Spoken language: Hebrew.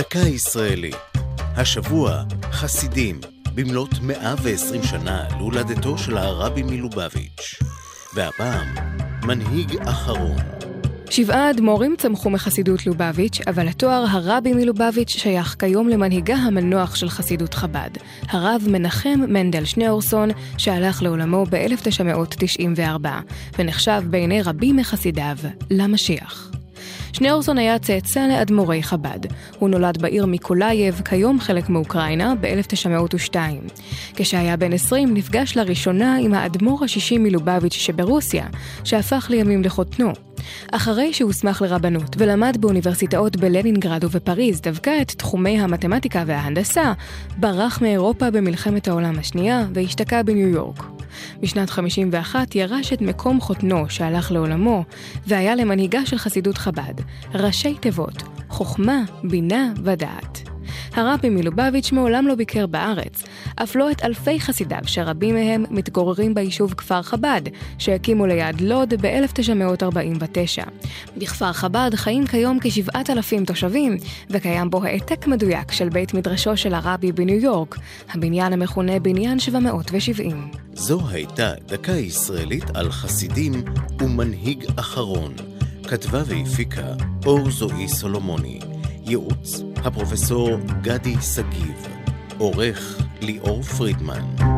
דקה ישראלית. השבוע, חסידים, במלאת 120 שנה להולדתו של הרבי מלובביץ'. והפעם, מנהיג אחרון. שבעה אדמו"רים צמחו מחסידות לובביץ', אבל התואר הרבי מלובביץ' שייך כיום למנהיגה המנוח של חסידות חב"ד, הרב מנחם מנדל שניאורסון, שהלך לעולמו ב-1994, ונחשב בעיני רבים מחסידיו למשיח. שניאורסון היה צאצא לאדמו"רי חב"ד. הוא נולד בעיר מיקולייב, כיום חלק מאוקראינה, ב-1902. כשהיה בן 20 נפגש לראשונה עם האדמו"ר השישי מלובביץ' שברוסיה, שהפך לימים לחותנו. אחרי שהוסמך לרבנות ולמד באוניברסיטאות בלנינגרד ובפריז דווקא את תחומי המתמטיקה וההנדסה, ברח מאירופה במלחמת העולם השנייה והשתקע בניו יורק. בשנת 51 ירש את מקום חותנו שהלך לעולמו, והיה למנהיגה של חסידות חב"ד, ראשי תיבות, חוכמה, בינה ודעת. הרבי מלובביץ' מעולם לא ביקר בארץ, אף לא את אלפי חסידיו שרבים מהם מתגוררים ביישוב כפר חב"ד, שהקימו ליד לוד ב-1949. בכפר חב"ד חיים כיום כשבעת אלפים תושבים, וקיים בו העתק מדויק של בית מדרשו של הרבי בניו יורק, הבניין המכונה בניין 770. זו הייתה דקה ישראלית על חסידים ומנהיג אחרון. כתבה והפיקה אור זוהי סולומוני. ייעוץ הפרופסור גדי שגיב. עורך ליאור פרידמן.